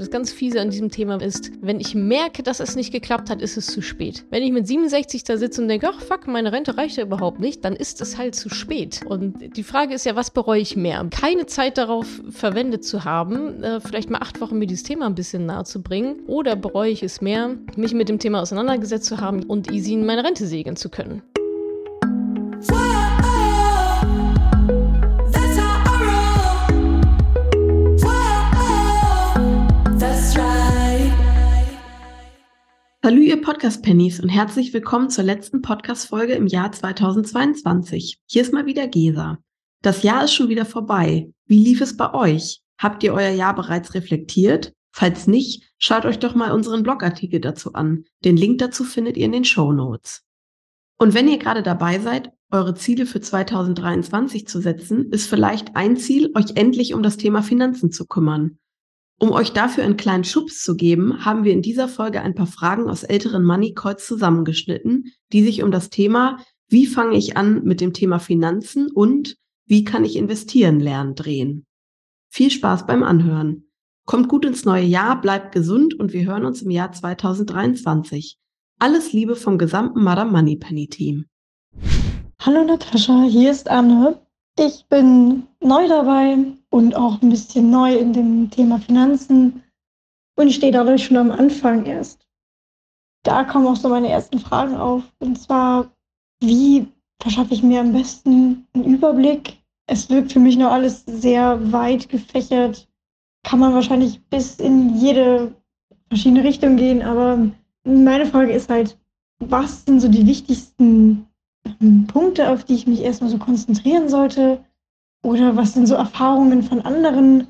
Das ganz fiese an diesem Thema ist, wenn ich merke, dass es nicht geklappt hat, ist es zu spät. Wenn ich mit 67 da sitze und denke, ach fuck, meine Rente reicht ja überhaupt nicht, dann ist es halt zu spät. Und die Frage ist ja, was bereue ich mehr? Keine Zeit darauf verwendet zu haben, äh, vielleicht mal acht Wochen mir dieses Thema ein bisschen nahe zu bringen, oder bereue ich es mehr, mich mit dem Thema auseinandergesetzt zu haben und easy in meine Rente segeln zu können? Hallo ihr Podcast-Pennies und herzlich willkommen zur letzten Podcast-Folge im Jahr 2022. Hier ist mal wieder Gesa. Das Jahr ist schon wieder vorbei. Wie lief es bei euch? Habt ihr euer Jahr bereits reflektiert? Falls nicht, schaut euch doch mal unseren Blogartikel dazu an. Den Link dazu findet ihr in den Show Notes. Und wenn ihr gerade dabei seid, eure Ziele für 2023 zu setzen, ist vielleicht ein Ziel, euch endlich um das Thema Finanzen zu kümmern. Um euch dafür einen kleinen Schubs zu geben, haben wir in dieser Folge ein paar Fragen aus älteren Money Calls zusammengeschnitten, die sich um das Thema, wie fange ich an mit dem Thema Finanzen und wie kann ich investieren lernen drehen. Viel Spaß beim Anhören. Kommt gut ins neue Jahr, bleibt gesund und wir hören uns im Jahr 2023. Alles Liebe vom gesamten Madame Money Penny Team. Hallo Natascha, hier ist Anne. Ich bin neu dabei und auch ein bisschen neu in dem Thema Finanzen und ich stehe dadurch schon am Anfang erst. Da kommen auch so meine ersten Fragen auf. Und zwar, wie verschaffe ich mir am besten einen Überblick? Es wirkt für mich noch alles sehr weit gefächert. Kann man wahrscheinlich bis in jede verschiedene Richtung gehen, aber meine Frage ist halt, was sind so die wichtigsten Punkte, auf die ich mich erstmal so konzentrieren sollte? Oder was sind so Erfahrungen von anderen,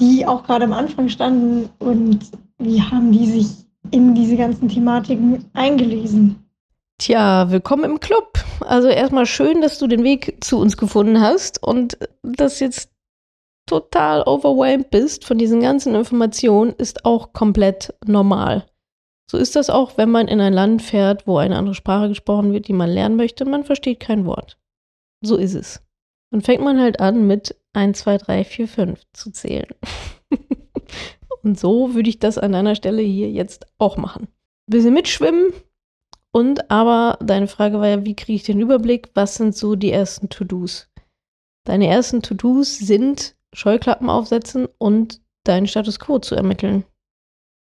die auch gerade am Anfang standen und wie haben die sich in diese ganzen Thematiken eingelesen? Tja, willkommen im Club. Also erstmal schön, dass du den Weg zu uns gefunden hast und das jetzt total overwhelmed bist von diesen ganzen Informationen, ist auch komplett normal. So ist das auch, wenn man in ein Land fährt, wo eine andere Sprache gesprochen wird, die man lernen möchte, man versteht kein Wort. So ist es. Dann fängt man halt an mit 1, 2, 3, 4, 5 zu zählen. und so würde ich das an deiner Stelle hier jetzt auch machen. Ein bisschen mitschwimmen. Und aber deine Frage war ja, wie kriege ich den Überblick? Was sind so die ersten To-Dos? Deine ersten To-Dos sind Scheuklappen aufsetzen und deinen Status quo zu ermitteln.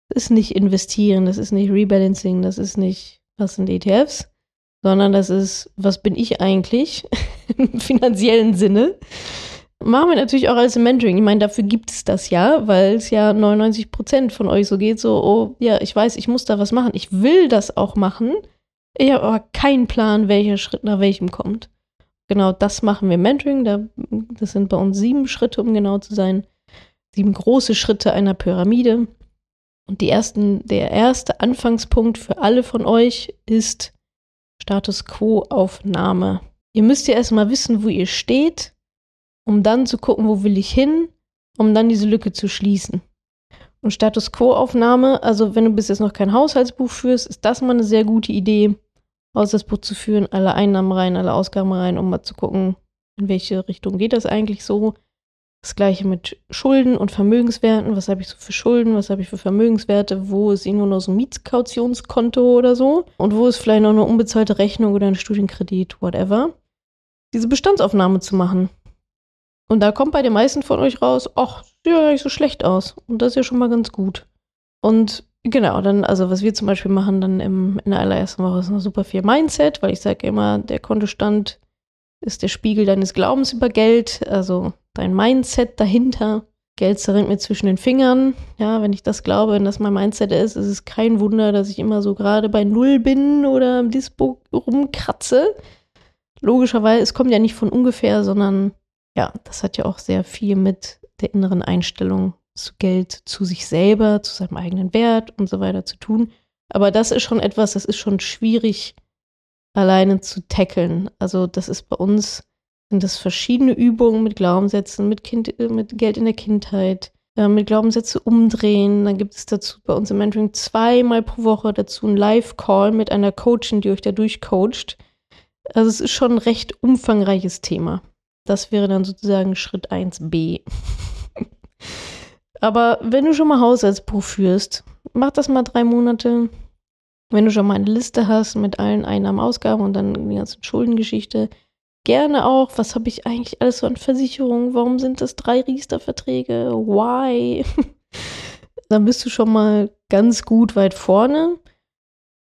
Das ist nicht investieren, das ist nicht Rebalancing, das ist nicht, was sind ETFs, sondern das ist, was bin ich eigentlich im finanziellen Sinne. Machen wir natürlich auch im Mentoring. Ich meine, dafür gibt es das ja, weil es ja 99 Prozent von euch so geht, so, oh, ja, ich weiß, ich muss da was machen. Ich will das auch machen. Ich habe aber keinen Plan, welcher Schritt nach welchem kommt. Genau das machen wir Mentoring. Da, das sind bei uns sieben Schritte, um genau zu sein. Sieben große Schritte einer Pyramide. Und die ersten, der erste Anfangspunkt für alle von euch ist Status Quo-Aufnahme. Ihr müsst ja erstmal wissen, wo ihr steht, um dann zu gucken, wo will ich hin, um dann diese Lücke zu schließen. Und Status Quo-Aufnahme, also wenn du bis jetzt noch kein Haushaltsbuch führst, ist das mal eine sehr gute Idee, Haushaltsbuch zu führen, alle Einnahmen rein, alle Ausgaben rein, um mal zu gucken, in welche Richtung geht das eigentlich so. Das gleiche mit Schulden und Vermögenswerten. Was habe ich so für Schulden? Was habe ich für Vermögenswerte? Wo ist irgendwo noch so ein Mietskautionskonto oder so? Und wo ist vielleicht noch eine unbezahlte Rechnung oder ein Studienkredit, whatever? Diese Bestandsaufnahme zu machen. Und da kommt bei den meisten von euch raus, ach, sieht ja gar nicht so schlecht aus. Und das ist ja schon mal ganz gut. Und genau, dann, also was wir zum Beispiel machen, dann im, in der allerersten Woche ist noch super viel Mindset, weil ich sage immer, der Kontostand ist der Spiegel deines Glaubens über Geld. Also dein Mindset dahinter. Geld zerrinnt mir zwischen den Fingern. Ja, wenn ich das glaube, wenn das mein Mindset ist, ist es kein Wunder, dass ich immer so gerade bei Null bin oder im Dispo rumkratze. Logischerweise, es kommt ja nicht von ungefähr, sondern ja, das hat ja auch sehr viel mit der inneren Einstellung zu Geld, zu sich selber, zu seinem eigenen Wert und so weiter zu tun. Aber das ist schon etwas, das ist schon schwierig alleine zu tackeln. Also das ist bei uns sind das verschiedene Übungen mit Glaubenssätzen, mit, kind, äh, mit Geld in der Kindheit, äh, mit Glaubenssätze umdrehen. Dann gibt es dazu bei uns im Mentoring zweimal pro Woche dazu einen Live-Call mit einer Coachin, die euch da durchcoacht. Also es ist schon ein recht umfangreiches Thema. Das wäre dann sozusagen Schritt 1b. Aber wenn du schon mal Haushaltsbuch führst, mach das mal drei Monate. Wenn du schon mal eine Liste hast mit allen Einnahmen, Ausgaben und dann die ganze Schuldengeschichte, gerne auch, was habe ich eigentlich alles so an Versicherungen? Warum sind das drei Riester-Verträge? Why? dann bist du schon mal ganz gut weit vorne.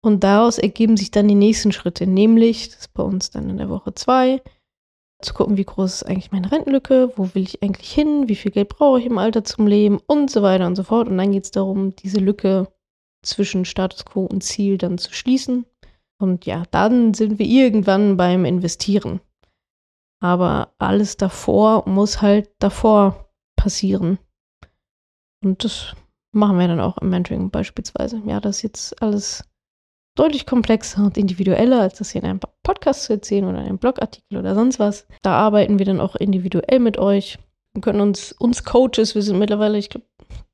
Und daraus ergeben sich dann die nächsten Schritte, nämlich, das ist bei uns dann in der Woche zwei, zu gucken, wie groß ist eigentlich meine Rentenlücke, wo will ich eigentlich hin, wie viel Geld brauche ich im Alter zum Leben und so weiter und so fort. Und dann geht es darum, diese Lücke zwischen Status quo und Ziel dann zu schließen. Und ja, dann sind wir irgendwann beim Investieren. Aber alles davor muss halt davor passieren. Und das machen wir dann auch im Mentoring beispielsweise. Ja, das ist jetzt alles deutlich komplexer und individueller, als das hier in einem Podcast zu erzählen oder in einem Blogartikel oder sonst was. Da arbeiten wir dann auch individuell mit euch. Wir können uns, uns Coaches, wir sind mittlerweile, ich glaube,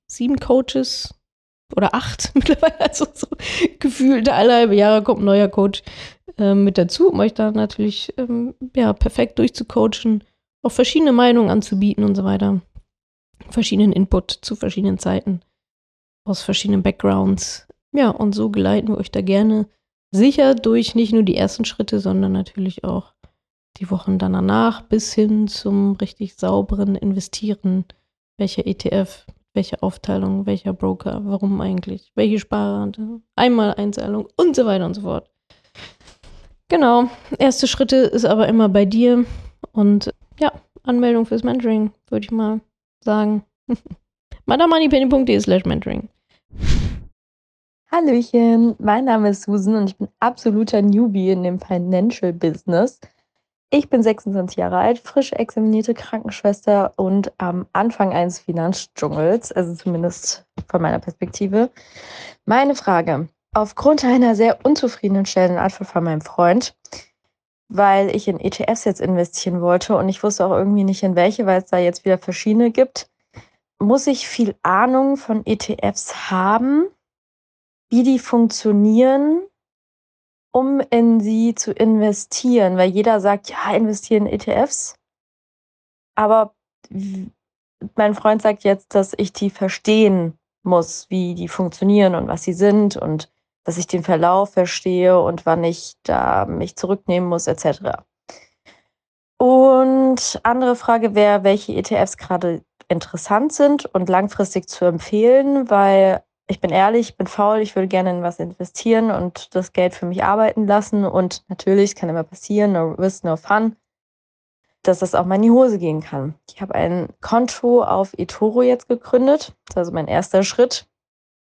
sieben Coaches oder acht mittlerweile, also so gefühlt alle halbe Jahre kommt ein neuer Coach äh, mit dazu, um euch da natürlich ähm, ja, perfekt durchzucoachen, auch verschiedene Meinungen anzubieten und so weiter. Verschiedenen Input zu verschiedenen Zeiten, aus verschiedenen Backgrounds. Ja, und so geleiten wir euch da gerne sicher durch nicht nur die ersten Schritte, sondern natürlich auch die Wochen danach bis hin zum richtig sauberen Investieren. Welcher ETF, welche Aufteilung, welcher Broker, warum eigentlich, welche Sparrate, einmal Einzahlung und so weiter und so fort. Genau, erste Schritte ist aber immer bei dir und ja, Anmeldung fürs Mentoring, würde ich mal sagen. madamoneypenny.de slash mentoring. Hallöchen, mein Name ist Susan und ich bin absoluter Newbie in dem Financial Business. Ich bin 26 Jahre alt, frisch examinierte Krankenschwester und am Anfang eines Finanzdschungels, also zumindest von meiner Perspektive. Meine Frage, aufgrund einer sehr unzufriedenen Stellenantwort von meinem Freund, weil ich in ETFs jetzt investieren wollte und ich wusste auch irgendwie nicht in welche, weil es da jetzt wieder verschiedene gibt, muss ich viel Ahnung von ETFs haben wie die funktionieren, um in sie zu investieren. Weil jeder sagt, ja, investieren in ETFs. Aber mein Freund sagt jetzt, dass ich die verstehen muss, wie die funktionieren und was sie sind und dass ich den Verlauf verstehe und wann ich da mich zurücknehmen muss, etc. Und andere Frage wäre, welche ETFs gerade interessant sind und langfristig zu empfehlen, weil ich bin ehrlich, ich bin faul, ich würde gerne in was investieren und das Geld für mich arbeiten lassen. Und natürlich, es kann immer passieren, no risk, no fun, dass das auch mal in die Hose gehen kann. Ich habe ein Konto auf eToro jetzt gegründet. Das ist also mein erster Schritt.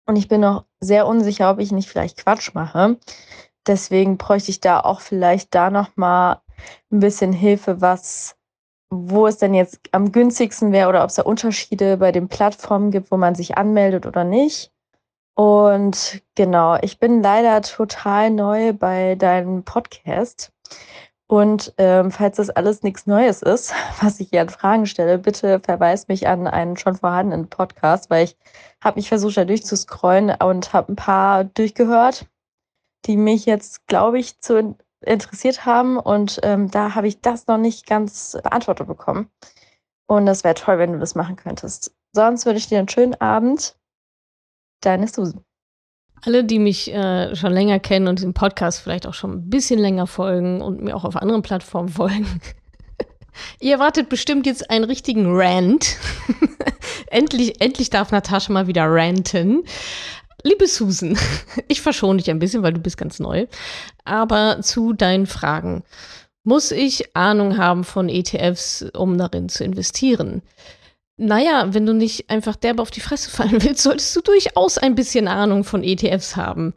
Und ich bin noch sehr unsicher, ob ich nicht vielleicht Quatsch mache. Deswegen bräuchte ich da auch vielleicht da nochmal ein bisschen Hilfe, was, wo es denn jetzt am günstigsten wäre oder ob es da Unterschiede bei den Plattformen gibt, wo man sich anmeldet oder nicht. Und genau, ich bin leider total neu bei deinem Podcast. Und ähm, falls das alles nichts Neues ist, was ich hier an Fragen stelle, bitte verweis mich an einen schon vorhandenen Podcast, weil ich habe mich versucht, da durchzuscrollen und habe ein paar durchgehört, die mich jetzt, glaube ich, zu interessiert haben. Und ähm, da habe ich das noch nicht ganz beantwortet bekommen. Und das wäre toll, wenn du das machen könntest. Sonst wünsche ich dir einen schönen Abend Deine Susan. Alle, die mich äh, schon länger kennen und diesem Podcast vielleicht auch schon ein bisschen länger folgen und mir auch auf anderen Plattformen folgen, ihr erwartet bestimmt jetzt einen richtigen Rant. endlich, endlich darf Natascha mal wieder ranten. Liebe Susan, ich verschone dich ein bisschen, weil du bist ganz neu. Aber zu deinen Fragen. Muss ich Ahnung haben von ETFs, um darin zu investieren? Naja, wenn du nicht einfach derbe auf die Fresse fallen willst, solltest du durchaus ein bisschen Ahnung von ETFs haben.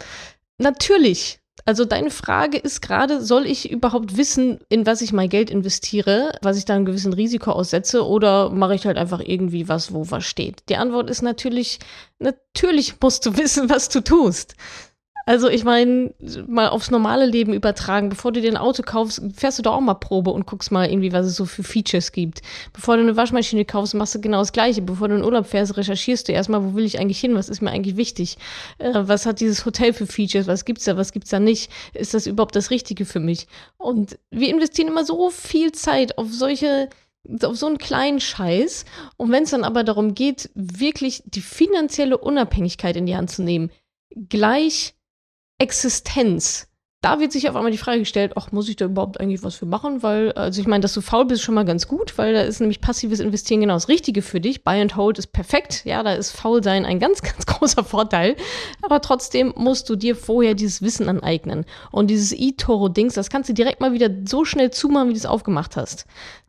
Natürlich. Also deine Frage ist gerade, soll ich überhaupt wissen, in was ich mein Geld investiere, was ich da einem gewissen Risiko aussetze, oder mache ich halt einfach irgendwie was, wo was steht? Die Antwort ist natürlich, natürlich musst du wissen, was du tust. Also ich meine, mal aufs normale Leben übertragen, bevor du dir ein Auto kaufst, fährst du doch auch mal Probe und guckst mal irgendwie, was es so für Features gibt. Bevor du eine Waschmaschine kaufst, machst du genau das Gleiche. Bevor du in Urlaub fährst, recherchierst du erstmal, wo will ich eigentlich hin, was ist mir eigentlich wichtig, äh, was hat dieses Hotel für Features, was gibt's da, was gibt's da nicht, ist das überhaupt das Richtige für mich? Und wir investieren immer so viel Zeit auf solche auf so einen kleinen Scheiß. Und wenn es dann aber darum geht, wirklich die finanzielle Unabhängigkeit in die Hand zu nehmen, gleich Existenz, da wird sich auf einmal die Frage gestellt, ach, muss ich da überhaupt eigentlich was für machen? Weil, also ich meine, dass du faul bist, ist schon mal ganz gut, weil da ist nämlich passives Investieren genau das Richtige für dich. Buy and Hold ist perfekt, ja, da ist Faulsein ein ganz, ganz großer Vorteil. Aber trotzdem musst du dir vorher dieses Wissen aneignen. Und dieses eToro-Dings, das kannst du direkt mal wieder so schnell zumachen, wie du es aufgemacht hast.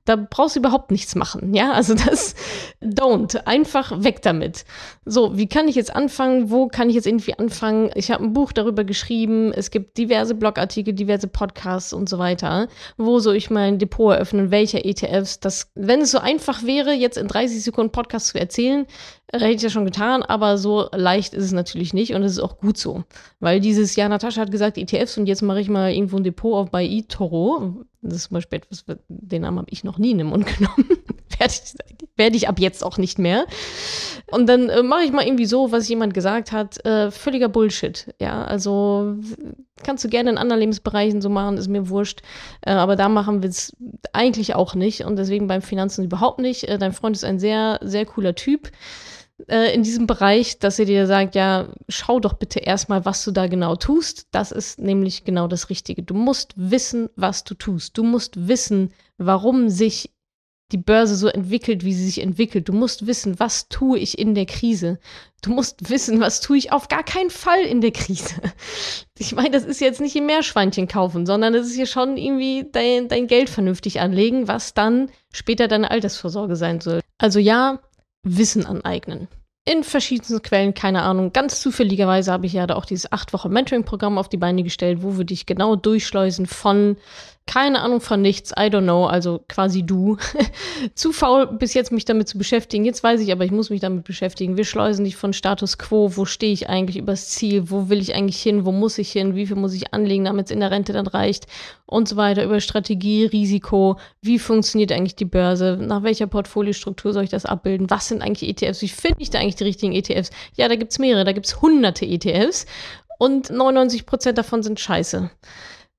Da brauchst du überhaupt nichts machen, ja? Also das don't, einfach weg damit. So, wie kann ich jetzt anfangen? Wo kann ich jetzt irgendwie anfangen? Ich habe ein Buch darüber geschrieben, es gibt diverse Blogartikel, diverse Podcasts und so weiter. Wo soll ich mein Depot eröffnen? Welche ETFs? Das, wenn es so einfach wäre, jetzt in 30 Sekunden Podcast zu erzählen, hätte ich ja schon getan, aber so leicht ist es natürlich nicht und es ist auch gut so. Weil dieses Jahr, Natascha hat gesagt, ETFs und jetzt mache ich mal irgendwo ein Depot auf bei eToro. Das ist zum Beispiel etwas, den Namen habe ich noch nie in den Mund genommen. werde, ich, werde ich ab jetzt auch nicht mehr. Und dann äh, mache ich mal irgendwie so, was jemand gesagt hat. Äh, völliger Bullshit. Ja, also kannst du gerne in anderen Lebensbereichen so machen, ist mir wurscht. Äh, aber da machen wir es eigentlich auch nicht und deswegen beim Finanzen überhaupt nicht. Äh, dein Freund ist ein sehr, sehr cooler Typ äh, in diesem Bereich, dass er dir sagt, ja, schau doch bitte erstmal, was du da genau tust. Das ist nämlich genau das Richtige. Du musst wissen, was du tust. Du musst wissen, warum sich die Börse so entwickelt, wie sie sich entwickelt. Du musst wissen, was tue ich in der Krise. Du musst wissen, was tue ich auf gar keinen Fall in der Krise. Ich meine, das ist jetzt nicht im Meerschweinchen kaufen, sondern das ist hier schon irgendwie dein, dein Geld vernünftig anlegen, was dann später deine Altersvorsorge sein soll. Also ja, Wissen aneignen. In verschiedensten Quellen, keine Ahnung. Ganz zufälligerweise habe ich ja da auch dieses acht Wochen Mentoring-Programm auf die Beine gestellt, wo wir dich genau durchschleusen von keine Ahnung von nichts, I don't know, also quasi du. zu faul bis jetzt mich damit zu beschäftigen. Jetzt weiß ich aber, ich muss mich damit beschäftigen. Wir schleusen dich von Status quo, wo stehe ich eigentlich übers Ziel, wo will ich eigentlich hin, wo muss ich hin, wie viel muss ich anlegen, damit es in der Rente dann reicht? Und so weiter, über Strategie, Risiko, wie funktioniert eigentlich die Börse, nach welcher Portfoliostruktur soll ich das abbilden, was sind eigentlich ETFs, wie finde ich da eigentlich die richtigen ETFs? Ja, da gibt es mehrere, da gibt es hunderte ETFs und 99 Prozent davon sind scheiße.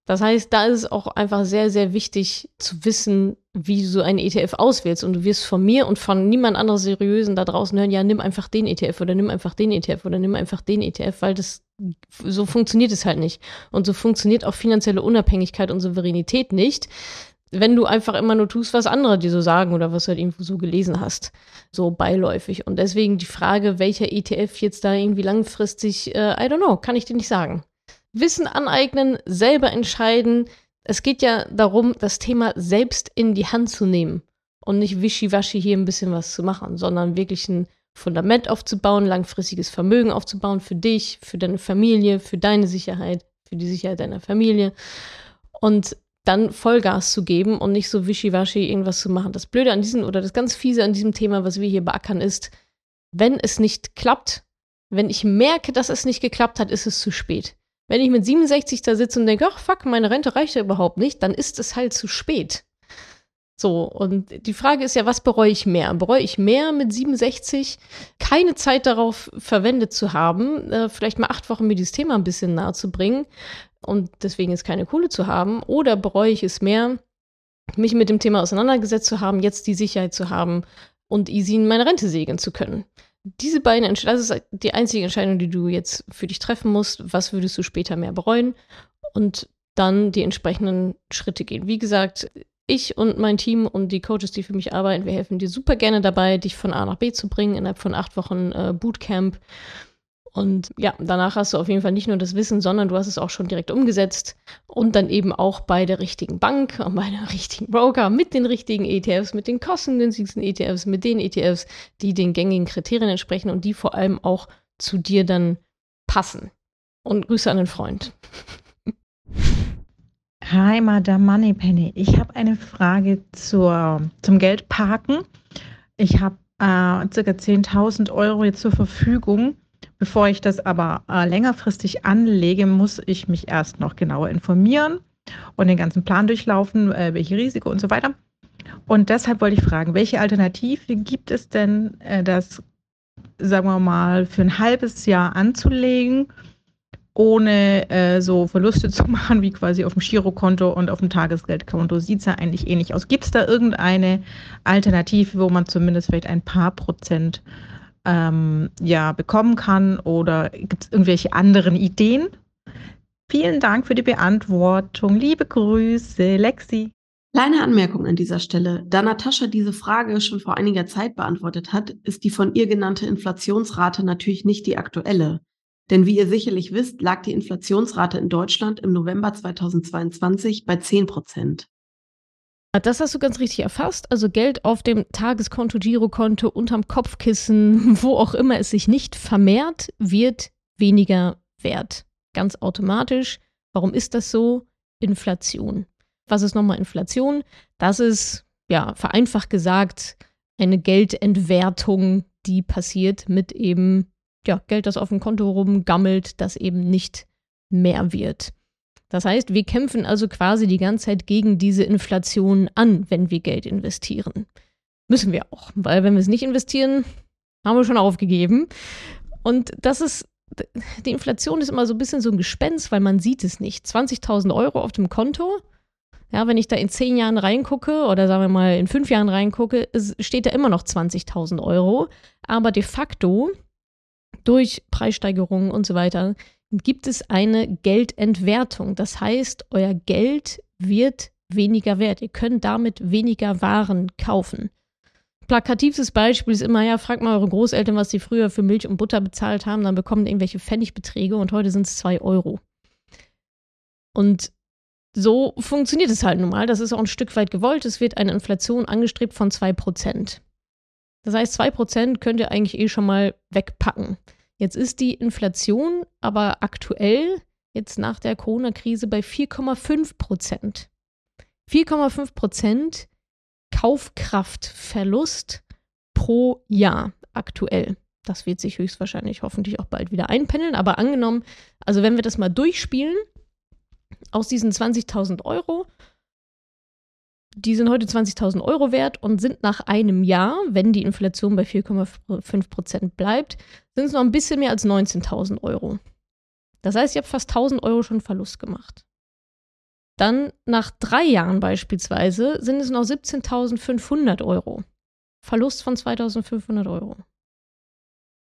Das heißt, da ist es auch einfach sehr, sehr wichtig zu wissen, wie du so einen ETF auswählst. Und du wirst von mir und von niemand anderem Seriösen da draußen hören, ja, nimm einfach den ETF oder nimm einfach den ETF oder nimm einfach den ETF, weil das so funktioniert es halt nicht. Und so funktioniert auch finanzielle Unabhängigkeit und Souveränität nicht, wenn du einfach immer nur tust, was andere dir so sagen oder was du halt irgendwo so gelesen hast, so beiläufig. Und deswegen die Frage, welcher ETF jetzt da irgendwie langfristig, äh, I don't know, kann ich dir nicht sagen. Wissen aneignen, selber entscheiden. Es geht ja darum, das Thema selbst in die Hand zu nehmen und nicht wischiwaschi hier ein bisschen was zu machen, sondern wirklich ein Fundament aufzubauen, langfristiges Vermögen aufzubauen für dich, für deine Familie, für deine Sicherheit, für die Sicherheit deiner Familie und dann Vollgas zu geben und nicht so wischiwaschi irgendwas zu machen. Das Blöde an diesem oder das ganz fiese an diesem Thema, was wir hier beackern, ist, wenn es nicht klappt, wenn ich merke, dass es nicht geklappt hat, ist es zu spät. Wenn ich mit 67 da sitze und denke, ach fuck, meine Rente reicht ja überhaupt nicht, dann ist es halt zu spät. So, und die Frage ist ja, was bereue ich mehr? Bereue ich mehr mit 67 keine Zeit darauf verwendet zu haben, äh, vielleicht mal acht Wochen mir dieses Thema ein bisschen nahe zu bringen und deswegen jetzt keine Kohle zu haben? Oder bereue ich es mehr, mich mit dem Thema auseinandergesetzt zu haben, jetzt die Sicherheit zu haben und easy in meine Rente segeln zu können? Diese beiden Entscheidungen, das ist die einzige Entscheidung, die du jetzt für dich treffen musst. Was würdest du später mehr bereuen? Und dann die entsprechenden Schritte gehen. Wie gesagt, ich und mein Team und die Coaches, die für mich arbeiten, wir helfen dir super gerne dabei, dich von A nach B zu bringen innerhalb von acht Wochen äh, Bootcamp. Und ja, danach hast du auf jeden Fall nicht nur das Wissen, sondern du hast es auch schon direkt umgesetzt und dann eben auch bei der richtigen Bank und bei der richtigen Broker mit den richtigen ETFs, mit den kostengünstigsten ETFs, mit den ETFs, die den gängigen Kriterien entsprechen und die vor allem auch zu dir dann passen. Und Grüße an den Freund. Hi, Madame Moneypenny. Ich habe eine Frage zur, zum Geldparken. Ich habe äh, ca. 10.000 Euro jetzt zur Verfügung Bevor ich das aber äh, längerfristig anlege, muss ich mich erst noch genauer informieren und den ganzen Plan durchlaufen, äh, welche Risiko und so weiter. Und deshalb wollte ich fragen, welche Alternative gibt es denn, äh, das, sagen wir mal, für ein halbes Jahr anzulegen ohne äh, so Verluste zu machen, wie quasi auf dem Girokonto und auf dem Tagesgeldkonto. Sieht es ja eigentlich ähnlich aus. Gibt es da irgendeine Alternative, wo man zumindest vielleicht ein paar Prozent ähm, ja, bekommen kann? Oder gibt es irgendwelche anderen Ideen? Vielen Dank für die Beantwortung. Liebe Grüße, Lexi. Kleine Anmerkung an dieser Stelle. Da Natascha diese Frage schon vor einiger Zeit beantwortet hat, ist die von ihr genannte Inflationsrate natürlich nicht die aktuelle. Denn wie ihr sicherlich wisst, lag die Inflationsrate in Deutschland im November 2022 bei 10 Prozent. Das hast du ganz richtig erfasst. Also Geld auf dem Tageskonto, Girokonto, unterm Kopfkissen, wo auch immer es sich nicht vermehrt, wird weniger wert. Ganz automatisch. Warum ist das so? Inflation. Was ist nochmal Inflation? Das ist, ja, vereinfacht gesagt, eine Geldentwertung, die passiert mit eben, ja, Geld, das auf dem Konto rumgammelt, das eben nicht mehr wird. Das heißt, wir kämpfen also quasi die ganze Zeit gegen diese Inflation an, wenn wir Geld investieren. Müssen wir auch, weil wenn wir es nicht investieren, haben wir schon aufgegeben. Und das ist, die Inflation ist immer so ein bisschen so ein Gespenst, weil man sieht es nicht. 20.000 Euro auf dem Konto, ja, wenn ich da in zehn Jahren reingucke oder sagen wir mal in fünf Jahren reingucke, steht da immer noch 20.000 Euro. Aber de facto, durch Preissteigerungen und so weiter, gibt es eine Geldentwertung. Das heißt, euer Geld wird weniger wert. Ihr könnt damit weniger Waren kaufen. Plakativstes Beispiel ist immer, ja, fragt mal eure Großeltern, was sie früher für Milch und Butter bezahlt haben, dann bekommen irgendwelche Pfennigbeträge und heute sind es zwei Euro. Und so funktioniert es halt nun mal. Das ist auch ein Stück weit gewollt. Es wird eine Inflation angestrebt von 2%. Das heißt, 2% könnt ihr eigentlich eh schon mal wegpacken. Jetzt ist die Inflation aber aktuell, jetzt nach der Corona-Krise, bei 4,5%. 4,5% Kaufkraftverlust pro Jahr aktuell. Das wird sich höchstwahrscheinlich hoffentlich auch bald wieder einpendeln. Aber angenommen, also wenn wir das mal durchspielen, aus diesen 20.000 Euro, die sind heute 20.000 Euro wert und sind nach einem Jahr, wenn die Inflation bei 4,5 Prozent bleibt, sind es noch ein bisschen mehr als 19.000 Euro. Das heißt, ihr habt fast 1.000 Euro schon Verlust gemacht. Dann nach drei Jahren beispielsweise sind es noch 17.500 Euro. Verlust von 2.500 Euro.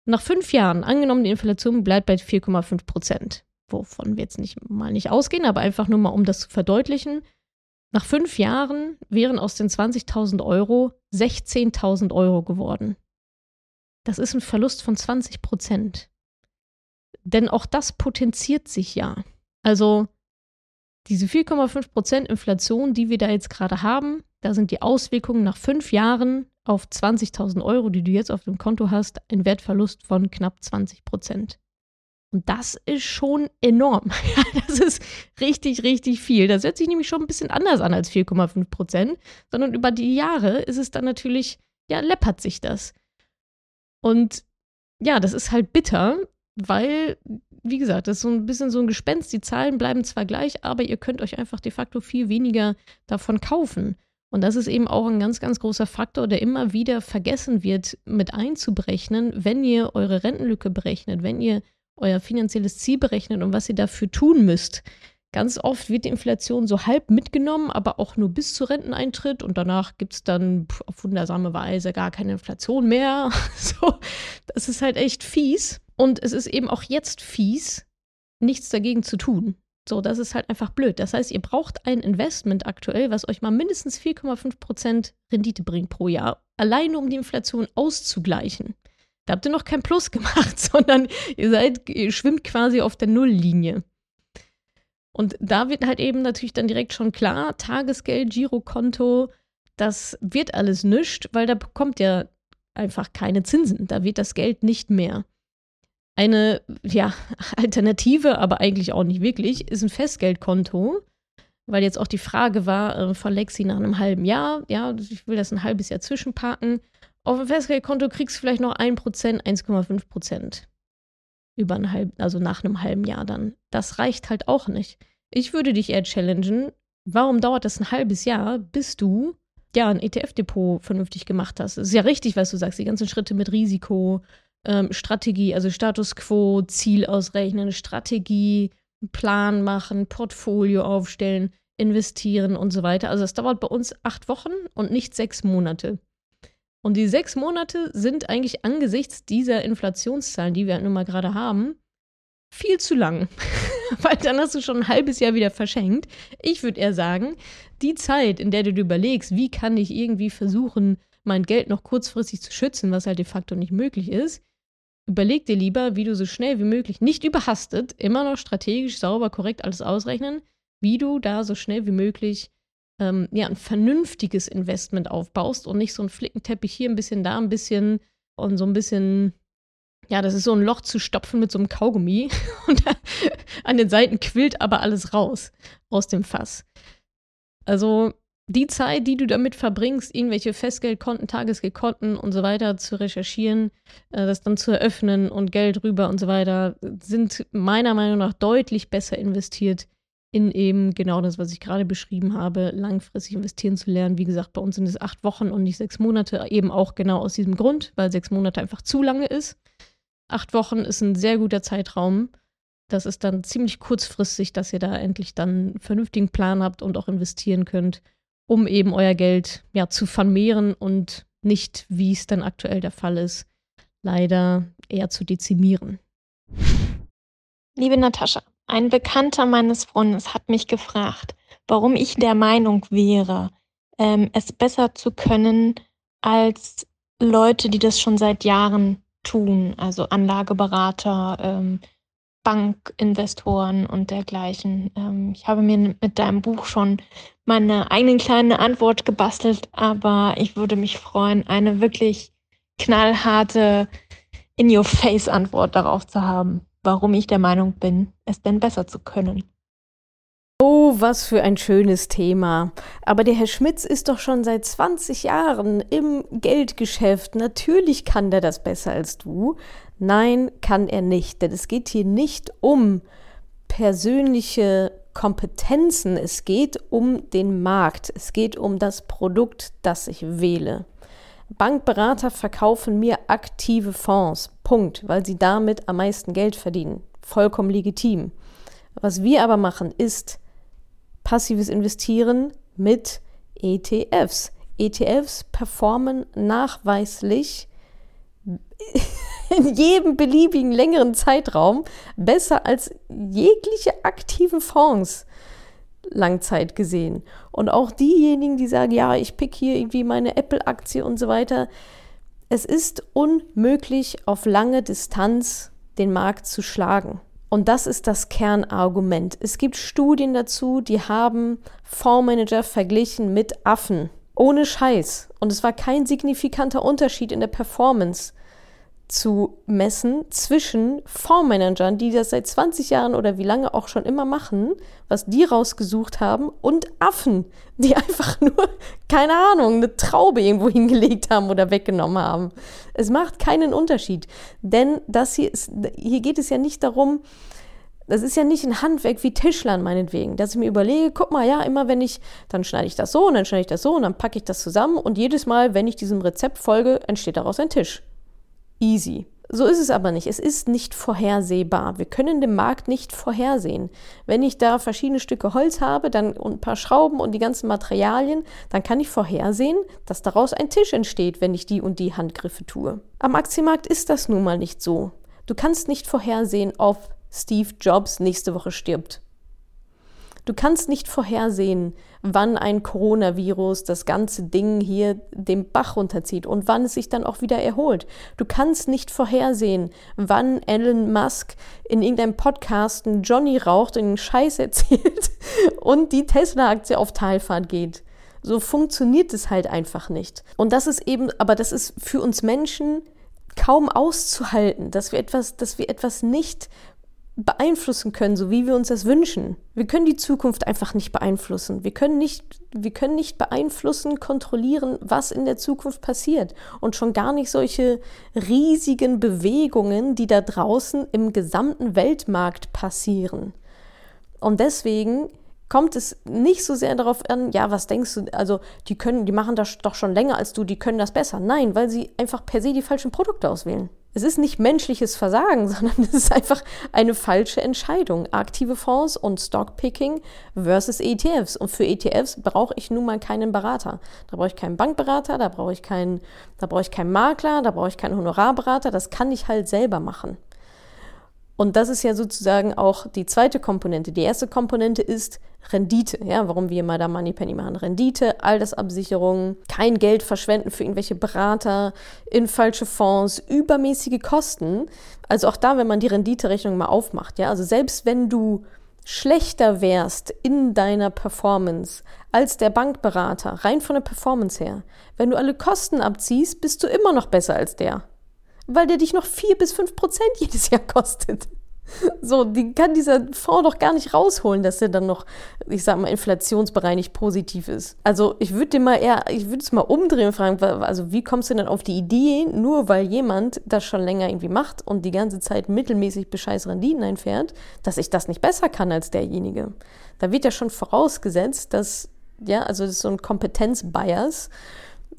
Nach fünf Jahren, angenommen die Inflation bleibt bei 4,5 Prozent, wovon wir jetzt nicht mal nicht ausgehen, aber einfach nur mal, um das zu verdeutlichen. Nach fünf Jahren wären aus den 20.000 Euro 16.000 Euro geworden. Das ist ein Verlust von 20 Prozent. Denn auch das potenziert sich ja. Also diese 4,5 Prozent Inflation, die wir da jetzt gerade haben, da sind die Auswirkungen nach fünf Jahren auf 20.000 Euro, die du jetzt auf dem Konto hast, ein Wertverlust von knapp 20 Prozent. Und das ist schon enorm. das ist richtig, richtig viel. Das hört sich nämlich schon ein bisschen anders an als 4,5 Prozent, sondern über die Jahre ist es dann natürlich, ja, läppert sich das. Und ja, das ist halt bitter, weil, wie gesagt, das ist so ein bisschen so ein Gespenst. Die Zahlen bleiben zwar gleich, aber ihr könnt euch einfach de facto viel weniger davon kaufen. Und das ist eben auch ein ganz, ganz großer Faktor, der immer wieder vergessen wird, mit einzuberechnen, wenn ihr eure Rentenlücke berechnet, wenn ihr euer finanzielles Ziel berechnet und was ihr dafür tun müsst. Ganz oft wird die Inflation so halb mitgenommen, aber auch nur bis zu Renteneintritt und danach gibt es dann auf wundersame Weise gar keine Inflation mehr. so, das ist halt echt fies. Und es ist eben auch jetzt fies, nichts dagegen zu tun. So, das ist halt einfach blöd. Das heißt, ihr braucht ein Investment aktuell, was euch mal mindestens 4,5% Rendite bringt pro Jahr, alleine um die Inflation auszugleichen. Da habt ihr noch kein Plus gemacht, sondern ihr seid, ihr schwimmt quasi auf der Nulllinie. Und da wird halt eben natürlich dann direkt schon klar, Tagesgeld, Girokonto, das wird alles nischt, weil da bekommt ihr einfach keine Zinsen. Da wird das Geld nicht mehr. Eine, ja, Alternative, aber eigentlich auch nicht wirklich, ist ein Festgeldkonto. Weil jetzt auch die Frage war äh, von Lexi nach einem halben Jahr, ja, ich will das ein halbes Jahr zwischenparken. Auf dem Festgeldkonto kriegst du vielleicht noch 1%, 1,5%. Über ein halb, also nach einem halben Jahr dann. Das reicht halt auch nicht. Ich würde dich eher challengen, warum dauert das ein halbes Jahr, bis du ja ein ETF-Depot vernünftig gemacht hast? Es ist ja richtig, was du sagst, die ganzen Schritte mit Risiko, ähm, Strategie, also Status quo, Ziel ausrechnen, Strategie, Plan machen, Portfolio aufstellen, investieren und so weiter. Also es dauert bei uns acht Wochen und nicht sechs Monate. Und die sechs Monate sind eigentlich angesichts dieser Inflationszahlen, die wir halt nun mal gerade haben, viel zu lang. Weil dann hast du schon ein halbes Jahr wieder verschenkt. Ich würde eher sagen, die Zeit, in der du dir überlegst, wie kann ich irgendwie versuchen, mein Geld noch kurzfristig zu schützen, was halt de facto nicht möglich ist, überleg dir lieber, wie du so schnell wie möglich, nicht überhastet, immer noch strategisch, sauber, korrekt alles ausrechnen, wie du da so schnell wie möglich ähm, ja, ein vernünftiges Investment aufbaust und nicht so ein Flickenteppich hier ein bisschen, da ein bisschen und so ein bisschen, ja, das ist so ein Loch zu stopfen mit so einem Kaugummi und an den Seiten quillt aber alles raus aus dem Fass. Also die Zeit, die du damit verbringst, irgendwelche Festgeldkonten, Tagesgeldkonten und so weiter zu recherchieren, äh, das dann zu eröffnen und Geld rüber und so weiter, sind meiner Meinung nach deutlich besser investiert in eben genau das, was ich gerade beschrieben habe, langfristig investieren zu lernen. Wie gesagt, bei uns sind es acht Wochen und nicht sechs Monate, eben auch genau aus diesem Grund, weil sechs Monate einfach zu lange ist. Acht Wochen ist ein sehr guter Zeitraum. Das ist dann ziemlich kurzfristig, dass ihr da endlich dann einen vernünftigen Plan habt und auch investieren könnt, um eben euer Geld ja, zu vermehren und nicht, wie es dann aktuell der Fall ist, leider eher zu dezimieren. Liebe Natascha, ein Bekannter meines Freundes hat mich gefragt, warum ich der Meinung wäre, ähm, es besser zu können als Leute, die das schon seit Jahren tun, also Anlageberater, ähm, Bankinvestoren und dergleichen. Ähm, ich habe mir mit deinem Buch schon meine eigene kleine Antwort gebastelt, aber ich würde mich freuen, eine wirklich knallharte In-Your-Face-Antwort darauf zu haben warum ich der Meinung bin, es denn besser zu können. Oh, was für ein schönes Thema. Aber der Herr Schmitz ist doch schon seit 20 Jahren im Geldgeschäft. Natürlich kann der das besser als du. Nein, kann er nicht. Denn es geht hier nicht um persönliche Kompetenzen. Es geht um den Markt. Es geht um das Produkt, das ich wähle. Bankberater verkaufen mir aktive Fonds. Punkt, weil sie damit am meisten Geld verdienen. Vollkommen legitim. Was wir aber machen, ist passives Investieren mit ETFs. ETFs performen nachweislich in jedem beliebigen längeren Zeitraum besser als jegliche aktive Fonds. Langzeit gesehen. Und auch diejenigen, die sagen, ja, ich pick hier irgendwie meine Apple-Aktie und so weiter. Es ist unmöglich, auf lange Distanz den Markt zu schlagen. Und das ist das Kernargument. Es gibt Studien dazu, die haben Fondsmanager verglichen mit Affen. Ohne Scheiß. Und es war kein signifikanter Unterschied in der Performance zu messen zwischen Fondsmanagern, die das seit 20 Jahren oder wie lange auch schon immer machen, was die rausgesucht haben, und Affen, die einfach nur, keine Ahnung, eine Traube irgendwo hingelegt haben oder weggenommen haben. Es macht keinen Unterschied. Denn das hier ist, hier geht es ja nicht darum, das ist ja nicht ein Handwerk wie Tischlern meinetwegen, dass ich mir überlege, guck mal, ja, immer wenn ich, dann schneide ich das so und dann schneide ich das so und dann packe ich das zusammen und jedes Mal, wenn ich diesem Rezept folge, entsteht daraus ein Tisch easy. So ist es aber nicht. Es ist nicht vorhersehbar. Wir können den Markt nicht vorhersehen. Wenn ich da verschiedene Stücke Holz habe, dann und ein paar Schrauben und die ganzen Materialien, dann kann ich vorhersehen, dass daraus ein Tisch entsteht, wenn ich die und die Handgriffe tue. Am Aktienmarkt ist das nun mal nicht so. Du kannst nicht vorhersehen, ob Steve Jobs nächste Woche stirbt. Du kannst nicht vorhersehen, wann ein Coronavirus das ganze Ding hier dem Bach runterzieht und wann es sich dann auch wieder erholt. Du kannst nicht vorhersehen, wann Elon Musk in irgendeinem Podcast einen Johnny raucht und einen Scheiß erzählt und die Tesla-Aktie auf Talfahrt geht. So funktioniert es halt einfach nicht. Und das ist eben, aber das ist für uns Menschen kaum auszuhalten, dass wir etwas, dass wir etwas nicht beeinflussen können, so wie wir uns das wünschen. Wir können die Zukunft einfach nicht beeinflussen. Wir können nicht, wir können nicht beeinflussen, kontrollieren, was in der Zukunft passiert. Und schon gar nicht solche riesigen Bewegungen, die da draußen im gesamten Weltmarkt passieren. Und deswegen kommt es nicht so sehr darauf an, ja, was denkst du, also die können, die machen das doch schon länger als du, die können das besser. Nein, weil sie einfach per se die falschen Produkte auswählen. Es ist nicht menschliches Versagen, sondern es ist einfach eine falsche Entscheidung. Aktive Fonds und Stockpicking versus ETFs. Und für ETFs brauche ich nun mal keinen Berater. Da brauche ich keinen Bankberater, da brauche ich keinen, da brauche ich keinen Makler, da brauche ich keinen Honorarberater. Das kann ich halt selber machen. Und das ist ja sozusagen auch die zweite Komponente. Die erste Komponente ist Rendite, ja, warum wir immer da Moneypenny machen. Rendite, Altersabsicherung, kein Geld verschwenden für irgendwelche Berater, in falsche Fonds, übermäßige Kosten. Also auch da, wenn man die Renditerechnung mal aufmacht, ja, also selbst wenn du schlechter wärst in deiner Performance als der Bankberater, rein von der Performance her, wenn du alle Kosten abziehst, bist du immer noch besser als der weil der dich noch 4 bis 5 Prozent jedes Jahr kostet. So, die kann dieser Fonds doch gar nicht rausholen, dass er dann noch, ich sag mal, inflationsbereinigt positiv ist. Also ich würde mal eher, ich würde es mal umdrehen und fragen, also wie kommst du denn auf die Idee, nur weil jemand das schon länger irgendwie macht und die ganze Zeit mittelmäßig bescheiß Renditen einfährt, dass ich das nicht besser kann als derjenige? Da wird ja schon vorausgesetzt, dass, ja, also das ist so ein Kompetenzbias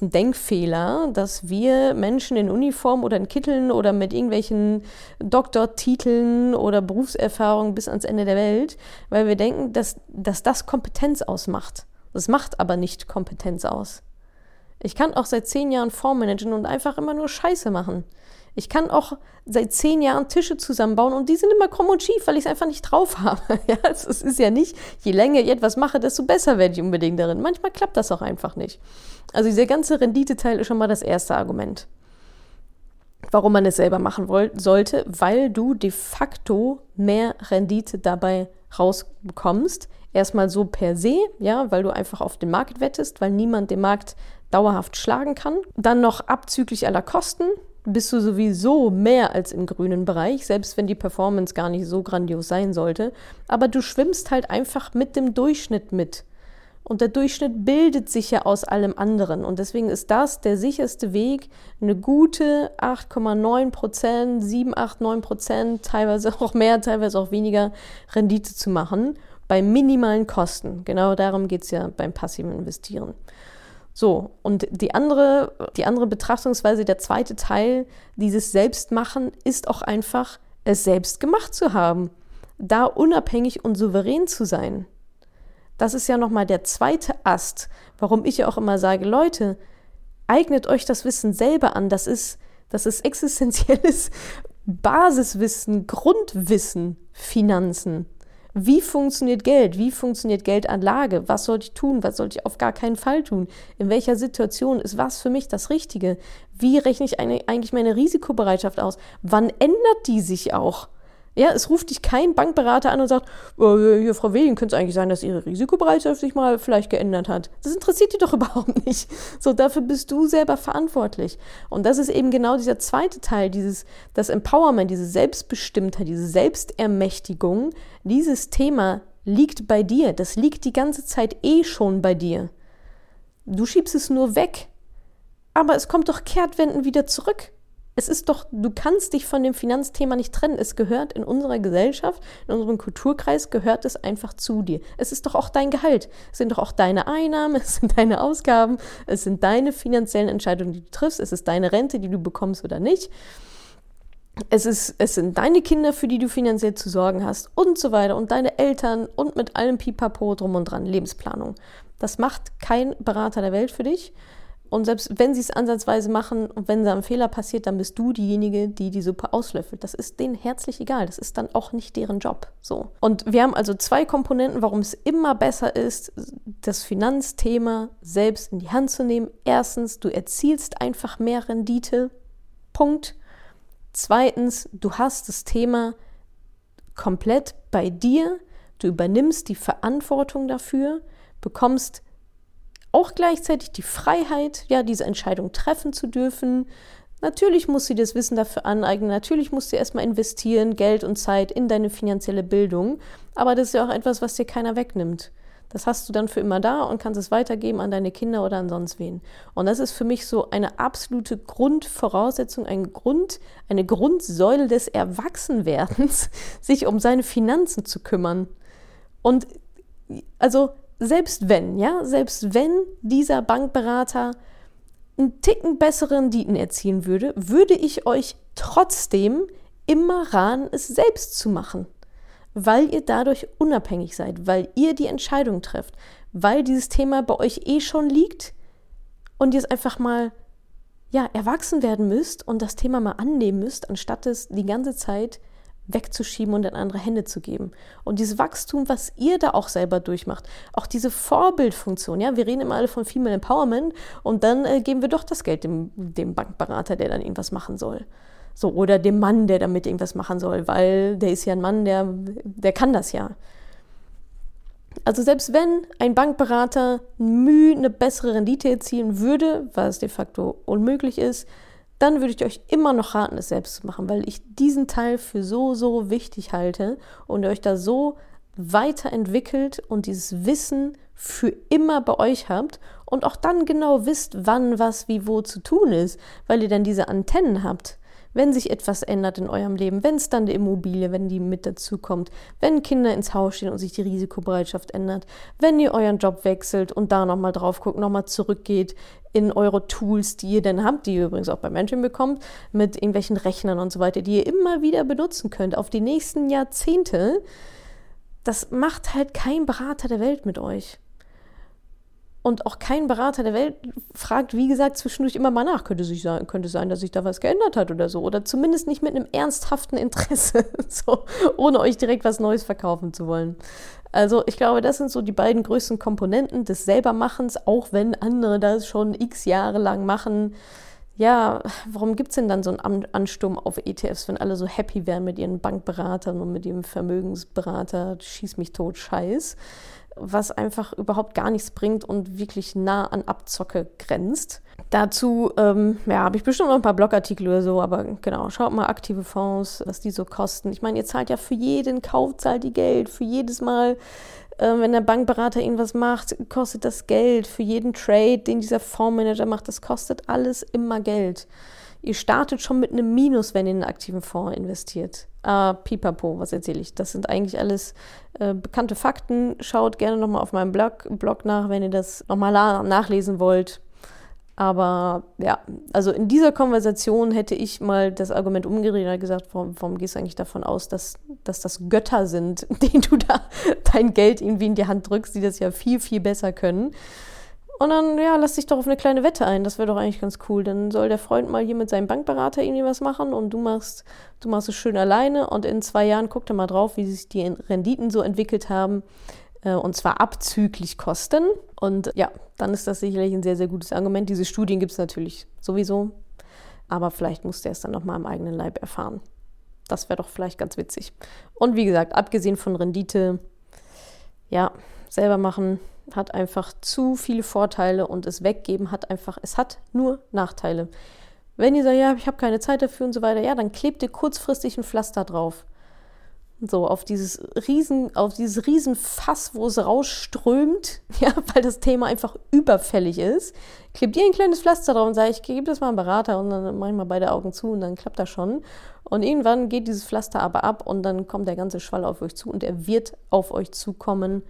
ein Denkfehler, dass wir Menschen in Uniform oder in Kitteln oder mit irgendwelchen Doktortiteln oder Berufserfahrung bis ans Ende der Welt, weil wir denken, dass, dass das Kompetenz ausmacht. Das macht aber nicht Kompetenz aus. Ich kann auch seit zehn Jahren Fondsmanagen und einfach immer nur Scheiße machen. Ich kann auch seit zehn Jahren Tische zusammenbauen und die sind immer krumm und schief, weil ich es einfach nicht drauf habe. ja, es ist ja nicht, je länger ich etwas mache, desto besser werde ich unbedingt darin. Manchmal klappt das auch einfach nicht. Also dieser ganze Renditeteil ist schon mal das erste Argument. Warum man es selber machen sollte, weil du de facto mehr Rendite dabei rausbekommst. Erstmal so per se, ja, weil du einfach auf den Markt wettest, weil niemand den Markt dauerhaft schlagen kann. Dann noch abzüglich aller Kosten, bist du sowieso mehr als im grünen Bereich, selbst wenn die Performance gar nicht so grandios sein sollte. Aber du schwimmst halt einfach mit dem Durchschnitt mit. Und der Durchschnitt bildet sich ja aus allem anderen. Und deswegen ist das der sicherste Weg, eine gute 8,9 Prozent, 7, 8, 9 Prozent, teilweise auch mehr, teilweise auch weniger Rendite zu machen bei minimalen Kosten. Genau darum geht es ja beim passiven Investieren. So, und die andere, die andere Betrachtungsweise, der zweite Teil dieses Selbstmachen, ist auch einfach, es selbst gemacht zu haben. Da unabhängig und souverän zu sein. Das ist ja nochmal der zweite Ast, warum ich ja auch immer sage, Leute, eignet euch das Wissen selber an. Das ist, das ist existenzielles Basiswissen, Grundwissen, Finanzen. Wie funktioniert Geld? Wie funktioniert Geldanlage? Was sollte ich tun? Was sollte ich auf gar keinen Fall tun? In welcher Situation ist was für mich das Richtige? Wie rechne ich eigentlich meine Risikobereitschaft aus? Wann ändert die sich auch? Ja, es ruft dich kein Bankberater an und sagt, hier, Frau William, könnte es eigentlich sein, dass Ihre Risikobereitschaft sich mal vielleicht geändert hat. Das interessiert dich doch überhaupt nicht. So, dafür bist du selber verantwortlich. Und das ist eben genau dieser zweite Teil, dieses, das Empowerment, diese Selbstbestimmtheit, diese Selbstermächtigung. Dieses Thema liegt bei dir. Das liegt die ganze Zeit eh schon bei dir. Du schiebst es nur weg. Aber es kommt doch kehrtwenden wieder zurück es ist doch, du kannst dich von dem Finanzthema nicht trennen. Es gehört in unserer Gesellschaft, in unserem Kulturkreis, gehört es einfach zu dir. Es ist doch auch dein Gehalt. Es sind doch auch deine Einnahmen, es sind deine Ausgaben, es sind deine finanziellen Entscheidungen, die du triffst, es ist deine Rente, die du bekommst oder nicht. Es, ist, es sind deine Kinder, für die du finanziell zu sorgen hast und so weiter und deine Eltern und mit allem Pipapo drum und dran, Lebensplanung. Das macht kein Berater der Welt für dich. Und selbst wenn sie es ansatzweise machen und wenn da ein Fehler passiert, dann bist du diejenige, die die Suppe auslöffelt. Das ist denen herzlich egal. Das ist dann auch nicht deren Job. So. Und wir haben also zwei Komponenten, warum es immer besser ist, das Finanzthema selbst in die Hand zu nehmen. Erstens, du erzielst einfach mehr Rendite. Punkt. Zweitens, du hast das Thema komplett bei dir. Du übernimmst die Verantwortung dafür, bekommst auch gleichzeitig die Freiheit, ja, diese Entscheidung treffen zu dürfen. Natürlich muss sie das Wissen dafür aneignen, natürlich muss sie erstmal investieren, Geld und Zeit in deine finanzielle Bildung, aber das ist ja auch etwas, was dir keiner wegnimmt. Das hast du dann für immer da und kannst es weitergeben an deine Kinder oder an sonst wen. Und das ist für mich so eine absolute Grundvoraussetzung, ein Grund, eine Grundsäule des Erwachsenwerdens, sich um seine Finanzen zu kümmern. Und also selbst wenn, ja, selbst wenn dieser Bankberater einen Ticken besseren Renditen erzielen würde, würde ich euch trotzdem immer raten, es selbst zu machen, weil ihr dadurch unabhängig seid, weil ihr die Entscheidung trefft, weil dieses Thema bei euch eh schon liegt und ihr es einfach mal ja, erwachsen werden müsst und das Thema mal annehmen müsst, anstatt es die ganze Zeit wegzuschieben und in andere Hände zu geben. Und dieses Wachstum, was ihr da auch selber durchmacht, auch diese Vorbildfunktion, ja, wir reden immer alle von Female Empowerment und dann äh, geben wir doch das Geld dem, dem Bankberater, der dann irgendwas machen soll. So, oder dem Mann, der damit irgendwas machen soll, weil der ist ja ein Mann, der, der kann das ja. Also selbst wenn ein Bankberater Mühe eine bessere Rendite erzielen würde, was de facto unmöglich ist, dann würde ich euch immer noch raten, es selbst zu machen, weil ich diesen Teil für so, so wichtig halte und euch da so weiterentwickelt und dieses Wissen für immer bei euch habt und auch dann genau wisst, wann, was, wie, wo zu tun ist, weil ihr dann diese Antennen habt wenn sich etwas ändert in eurem Leben, wenn es dann die Immobilie, wenn die mit dazu kommt, wenn Kinder ins Haus stehen und sich die Risikobereitschaft ändert, wenn ihr euren Job wechselt und da nochmal drauf guckt, nochmal zurückgeht in eure Tools, die ihr denn habt, die ihr übrigens auch bei Menschen bekommt, mit irgendwelchen Rechnern und so weiter, die ihr immer wieder benutzen könnt auf die nächsten Jahrzehnte. Das macht halt kein Berater der Welt mit euch. Und auch kein Berater der Welt fragt, wie gesagt, zwischendurch immer mal nach. Könnte, sich sein, könnte sein, dass sich da was geändert hat oder so. Oder zumindest nicht mit einem ernsthaften Interesse, so, ohne euch direkt was Neues verkaufen zu wollen. Also ich glaube, das sind so die beiden größten Komponenten des Selbermachens, auch wenn andere das schon x Jahre lang machen. Ja, warum gibt es denn dann so einen Ansturm auf ETFs, wenn alle so happy wären mit ihren Bankberatern und mit ihrem Vermögensberater, schieß mich tot, scheiß was einfach überhaupt gar nichts bringt und wirklich nah an Abzocke grenzt. Dazu ähm, ja, habe ich bestimmt noch ein paar Blogartikel oder so, aber genau, schaut mal aktive Fonds, was die so kosten. Ich meine, ihr zahlt ja für jeden Kauf, zahlt die Geld, für jedes Mal, äh, wenn der Bankberater irgendwas macht, kostet das Geld, für jeden Trade, den dieser Fondsmanager macht, das kostet alles immer Geld. Ihr startet schon mit einem Minus, wenn ihr in einen aktiven Fonds investiert. Ah, pipapo, was erzähle ich? Das sind eigentlich alles äh, bekannte Fakten. Schaut gerne nochmal auf meinem Blog, Blog nach, wenn ihr das nochmal nachlesen wollt. Aber ja, also in dieser Konversation hätte ich mal das Argument umgedreht und gesagt, warum, warum, gehst du eigentlich davon aus, dass, dass das Götter sind, denen du da dein Geld irgendwie in die Hand drückst, die das ja viel, viel besser können. Und dann, ja, lass dich doch auf eine kleine Wette ein. Das wäre doch eigentlich ganz cool. Dann soll der Freund mal hier mit seinem Bankberater irgendwie was machen und du machst, du machst es schön alleine und in zwei Jahren guckt er mal drauf, wie sich die Renditen so entwickelt haben. Äh, und zwar abzüglich Kosten. Und ja, dann ist das sicherlich ein sehr, sehr gutes Argument. Diese Studien gibt es natürlich sowieso. Aber vielleicht muss der es dann nochmal am eigenen Leib erfahren. Das wäre doch vielleicht ganz witzig. Und wie gesagt, abgesehen von Rendite, ja, selber machen hat einfach zu viele Vorteile und es weggeben hat einfach, es hat nur Nachteile. Wenn ihr sagt, ja, ich habe keine Zeit dafür und so weiter, ja, dann klebt ihr kurzfristig ein Pflaster drauf. So, auf dieses riesen, auf dieses riesen wo es rausströmt, ja, weil das Thema einfach überfällig ist, klebt ihr ein kleines Pflaster drauf und sagt, ich gebe das mal einem Berater und dann mache ich mal beide Augen zu und dann klappt das schon. Und irgendwann geht dieses Pflaster aber ab und dann kommt der ganze Schwall auf euch zu und er wird auf euch zukommen,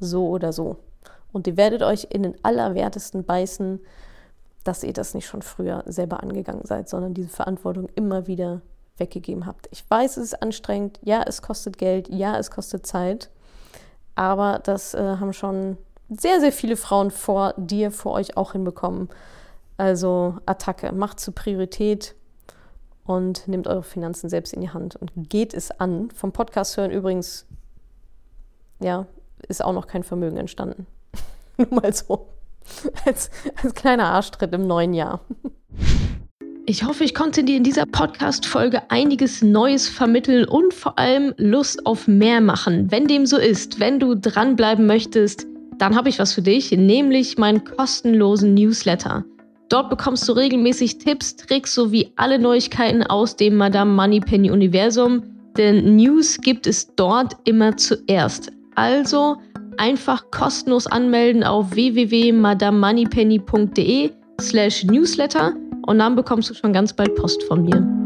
so oder so. Und ihr werdet euch in den Allerwertesten beißen, dass ihr das nicht schon früher selber angegangen seid, sondern diese Verantwortung immer wieder weggegeben habt. Ich weiß, es ist anstrengend, ja, es kostet Geld, ja, es kostet Zeit, aber das äh, haben schon sehr, sehr viele Frauen vor dir, vor euch auch hinbekommen. Also Attacke, macht zur Priorität und nehmt eure Finanzen selbst in die Hand und geht es an. Vom Podcast hören übrigens, ja, ist auch noch kein Vermögen entstanden. Nur mal so. Als, als kleiner Arschtritt im neuen Jahr. Ich hoffe, ich konnte dir in dieser Podcast-Folge einiges Neues vermitteln und vor allem Lust auf mehr machen. Wenn dem so ist, wenn du dranbleiben möchtest, dann habe ich was für dich, nämlich meinen kostenlosen Newsletter. Dort bekommst du regelmäßig Tipps, Tricks sowie alle Neuigkeiten aus dem Madame Moneypenny Universum. Denn News gibt es dort immer zuerst. Also einfach kostenlos anmelden auf www.madamoneypenny.de slash newsletter und dann bekommst du schon ganz bald Post von mir.